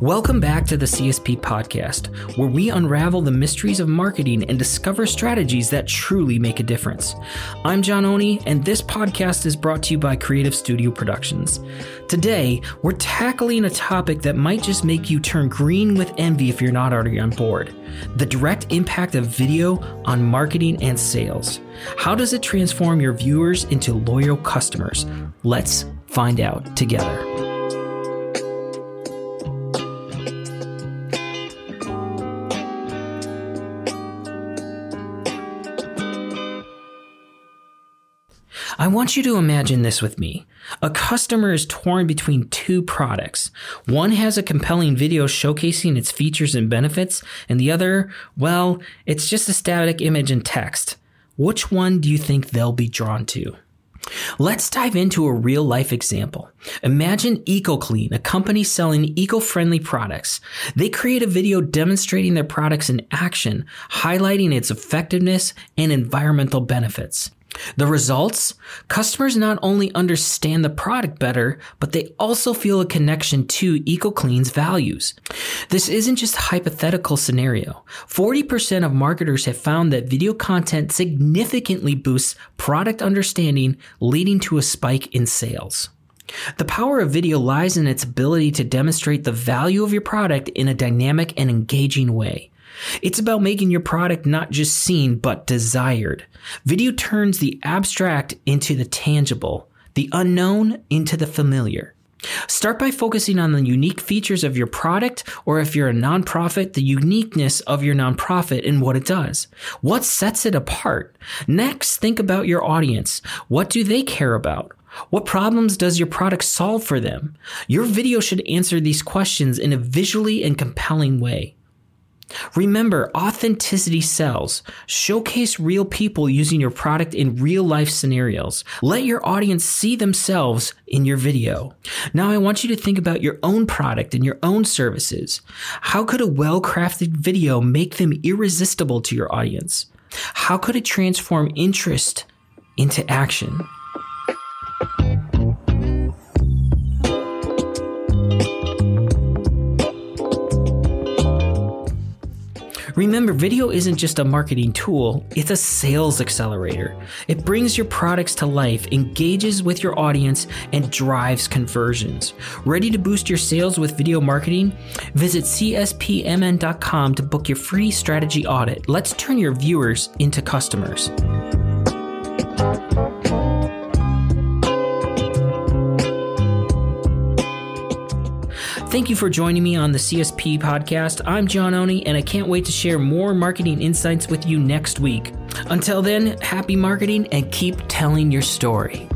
Welcome back to the CSP podcast, where we unravel the mysteries of marketing and discover strategies that truly make a difference. I'm John Oni, and this podcast is brought to you by Creative Studio Productions. Today, we're tackling a topic that might just make you turn green with envy if you're not already on board the direct impact of video on marketing and sales. How does it transform your viewers into loyal customers? Let's find out together. I want you to imagine this with me. A customer is torn between two products. One has a compelling video showcasing its features and benefits, and the other, well, it's just a static image and text. Which one do you think they'll be drawn to? Let's dive into a real life example. Imagine EcoClean, a company selling eco-friendly products. They create a video demonstrating their products in action, highlighting its effectiveness and environmental benefits. The results? Customers not only understand the product better, but they also feel a connection to EcoClean's values. This isn't just a hypothetical scenario. 40% of marketers have found that video content significantly boosts product understanding, leading to a spike in sales. The power of video lies in its ability to demonstrate the value of your product in a dynamic and engaging way. It's about making your product not just seen, but desired. Video turns the abstract into the tangible, the unknown into the familiar. Start by focusing on the unique features of your product, or if you're a nonprofit, the uniqueness of your nonprofit and what it does. What sets it apart? Next, think about your audience. What do they care about? What problems does your product solve for them? Your video should answer these questions in a visually and compelling way. Remember, authenticity sells. Showcase real people using your product in real life scenarios. Let your audience see themselves in your video. Now, I want you to think about your own product and your own services. How could a well crafted video make them irresistible to your audience? How could it transform interest into action? Remember, video isn't just a marketing tool, it's a sales accelerator. It brings your products to life, engages with your audience, and drives conversions. Ready to boost your sales with video marketing? Visit CSPMN.com to book your free strategy audit. Let's turn your viewers into customers. Thank you for joining me on the CSP podcast. I'm John Oni, and I can't wait to share more marketing insights with you next week. Until then, happy marketing and keep telling your story.